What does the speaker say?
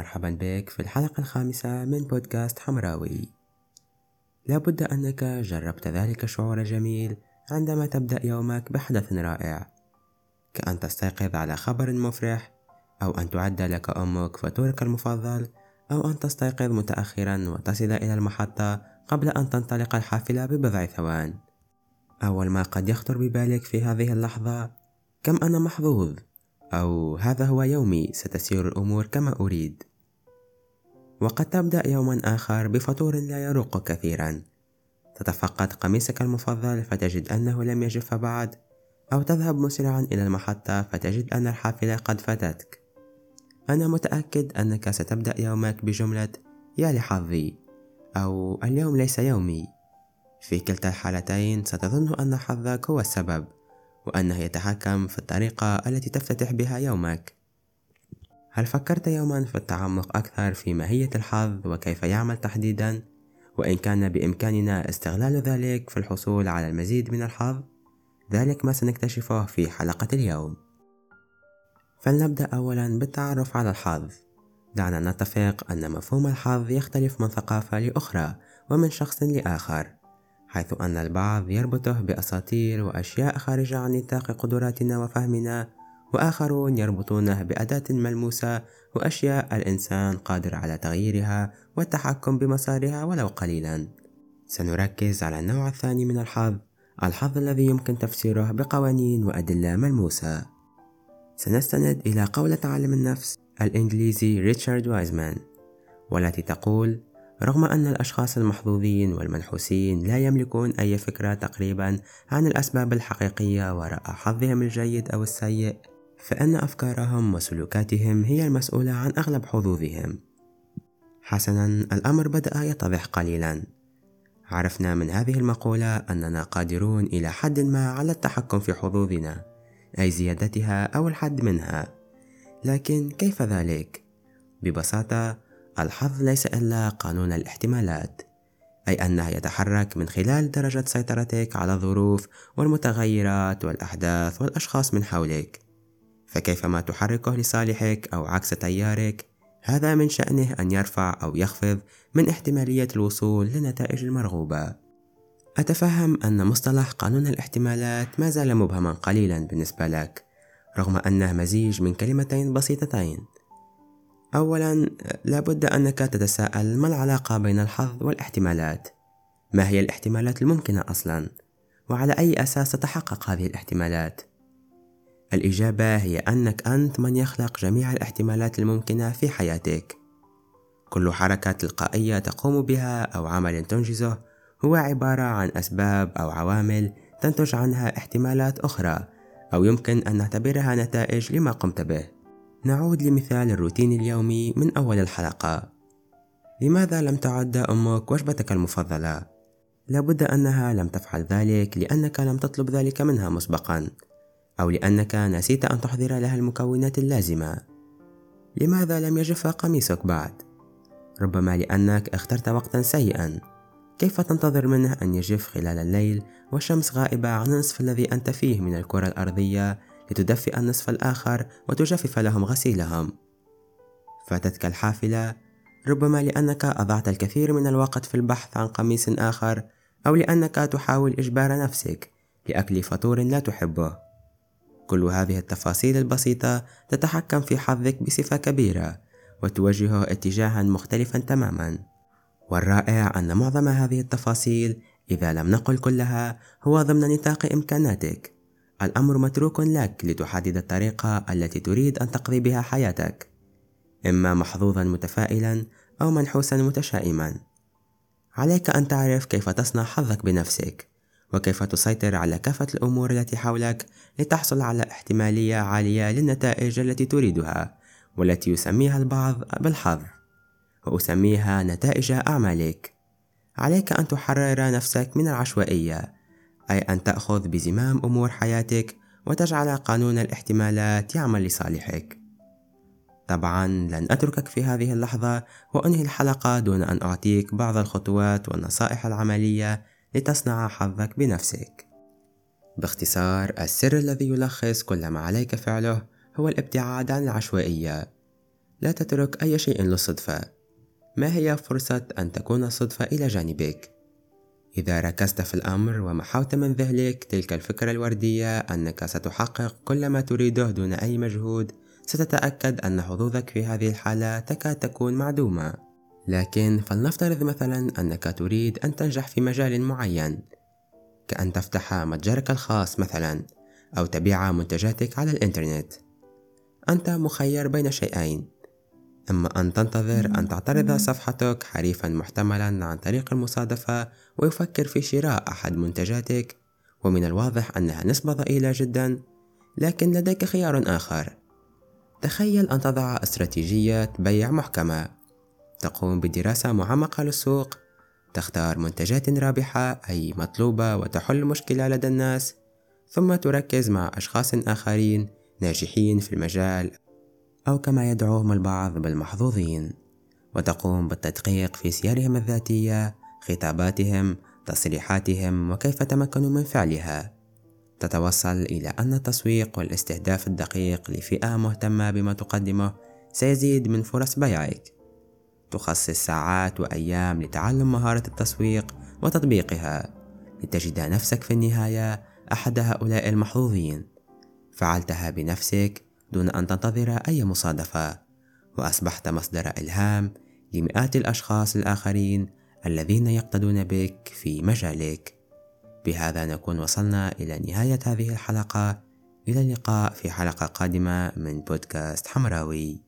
ومرحبا بك في الحلقة الخامسة من بودكاست حمراوي. لابد أنك جربت ذلك الشعور الجميل عندما تبدأ يومك بحدث رائع. كأن تستيقظ على خبر مفرح أو أن تعد لك أمك فطورك المفضل أو أن تستيقظ متأخرا وتصل إلى المحطة قبل أن تنطلق الحافلة ببضع ثوان. أول ما قد يخطر ببالك في هذه اللحظة كم أنا محظوظ؟ أو هذا هو يومي ستسير الأمور كما أريد. وقد تبدأ يوما آخر بفطور لا يروق كثيرا. تتفقد قميصك المفضل فتجد أنه لم يجف بعد أو تذهب مسرعا إلى المحطة فتجد أن الحافلة قد فاتتك. أنا متأكد أنك ستبدأ يومك بجملة يا لحظي أو اليوم ليس يومي في كلتا الحالتين ستظن أن حظك هو السبب وأنه يتحكم في الطريقة التي تفتتح بها يومك. هل فكرت يوما في التعمق أكثر في ماهية الحظ وكيف يعمل تحديدا؟ وإن كان بإمكاننا استغلال ذلك في الحصول على المزيد من الحظ؟ ذلك ما سنكتشفه في حلقة اليوم. فلنبدأ أولا بالتعرف على الحظ. دعنا نتفق أن مفهوم الحظ يختلف من ثقافة لأخرى ومن شخص لآخر حيث أن البعض يربطه بأساطير وأشياء خارجة عن نطاق قدراتنا وفهمنا وآخرون يربطونه بأداة ملموسة وأشياء الإنسان قادر على تغييرها والتحكم بمسارها ولو قليلا. سنركز على النوع الثاني من الحظ الحظ الذي يمكن تفسيره بقوانين وأدلة ملموسة. سنستند إلى قولة عالم النفس الإنجليزي ريتشارد وايزمان والتي تقول رغم أن الأشخاص المحظوظين والمنحوسين لا يملكون أي فكرة تقريبا عن الأسباب الحقيقية وراء حظهم الجيد أو السيء فإن أفكارهم وسلوكاتهم هي المسؤولة عن أغلب حظوظهم. حسنا الأمر بدأ يتضح قليلا. عرفنا من هذه المقولة أننا قادرون إلى حد ما على التحكم في حظوظنا أي زيادتها أو الحد منها. لكن كيف ذلك؟ ببساطة الحظ ليس إلا قانون الاحتمالات أي أنه يتحرك من خلال درجة سيطرتك على الظروف والمتغيرات والأحداث والأشخاص من حولك. فكيف ما تحركه لصالحك أو عكس تيارك؟ هذا من شأنه أن يرفع أو يخفض من احتمالية الوصول للنتائج المرغوبة. أتفهم أن مصطلح قانون الاحتمالات ما زال مبهما قليلا بالنسبة لك رغم أنه مزيج من كلمتين بسيطتين. أولا لابد أنك تتساءل ما العلاقة بين الحظ والاحتمالات؟ ما هي الاحتمالات الممكنة أصلا؟ وعلى أي أساس تتحقق هذه الاحتمالات؟ الإجابة هي أنك أنت من يخلق جميع الاحتمالات الممكنة في حياتك. كل حركة تلقائية تقوم بها أو عمل تنجزه هو عبارة عن أسباب أو عوامل تنتج عنها احتمالات أخرى أو يمكن أن نعتبرها نتائج لما قمت به. نعود لمثال الروتين اليومي من أول الحلقة. لماذا لم تعد أمك وجبتك المفضلة؟ لابد أنها لم تفعل ذلك لأنك لم تطلب ذلك منها مسبقا. أو لأنك نسيت أن تحضر لها المكونات اللازمة. لماذا لم يجف قميصك بعد؟ ربما لأنك اخترت وقتا سيئا. كيف تنتظر منه أن يجف خلال الليل والشمس غائبة عن النصف الذي أنت فيه من الكرة الأرضية لتدفئ النصف الآخر وتجفف لهم غسيلهم؟ فاتتك الحافلة. ربما لأنك أضعت الكثير من الوقت في البحث عن قميص آخر أو لأنك تحاول إجبار نفسك لأكل فطور لا تحبه. كل هذه التفاصيل البسيطة تتحكم في حظك بصفة كبيرة وتوجهه اتجاها مختلفا تماما. والرائع أن معظم هذه التفاصيل إذا لم نقل كلها هو ضمن نطاق إمكاناتك. الأمر متروك لك لتحدد الطريقة التي تريد أن تقضي بها حياتك. إما محظوظا متفائلا أو منحوسا متشائما. عليك أن تعرف كيف تصنع حظك بنفسك. وكيف تسيطر على كافة الأمور التي حولك لتحصل على احتمالية عالية للنتائج التي تريدها والتي يسميها البعض بالحظ وأسميها نتائج أعمالك. عليك أن تحرر نفسك من العشوائية أي أن تأخذ بزمام أمور حياتك وتجعل قانون الاحتمالات يعمل لصالحك. طبعا لن أتركك في هذه اللحظة وأنهي الحلقة دون أن أعطيك بعض الخطوات والنصائح العملية لتصنع حظك بنفسك. باختصار السر الذي يلخص كل ما عليك فعله هو الابتعاد عن العشوائية. لا تترك أي شيء للصدفة. ما هي فرصة أن تكون الصدفة إلى جانبك؟ إذا ركزت في الأمر ومحوت من ذهنك تلك الفكرة الوردية أنك ستحقق كل ما تريده دون أي مجهود. ستتأكد أن حظوظك في هذه الحالة تكاد تكون معدومة. لكن فلنفترض مثلا أنك تريد أن تنجح في مجال معين كأن تفتح متجرك الخاص مثلا أو تبيع منتجاتك على الإنترنت. أنت مخير بين شيئين إما أن تنتظر أن تعترض صفحتك حريفا محتملا عن طريق المصادفة ويفكر في شراء أحد منتجاتك ومن الواضح أنها نسبة ضئيلة جدا لكن لديك خيار آخر. تخيل أن تضع استراتيجية بيع محكمة. تقوم بدراسة معمقة للسوق تختار منتجات رابحة أي مطلوبة وتحل مشكلة لدى الناس ثم تركز مع أشخاص آخرين ناجحين في المجال أو كما يدعوهم البعض بالمحظوظين وتقوم بالتدقيق في سيرهم الذاتية خطاباتهم تصريحاتهم وكيف تمكنوا من فعلها. تتوصل إلى أن التسويق والاستهداف الدقيق لفئة مهتمة بما تقدمه سيزيد من فرص بيعك. تخصص ساعات وأيام لتعلم مهارة التسويق وتطبيقها لتجد نفسك في النهاية أحد هؤلاء المحظوظين. فعلتها بنفسك دون أن تنتظر أي مصادفة وأصبحت مصدر إلهام لمئات الأشخاص الآخرين الذين يقتدون بك في مجالك. بهذا نكون وصلنا إلى نهاية هذه الحلقة. إلى اللقاء في حلقة قادمة من بودكاست حمراوي.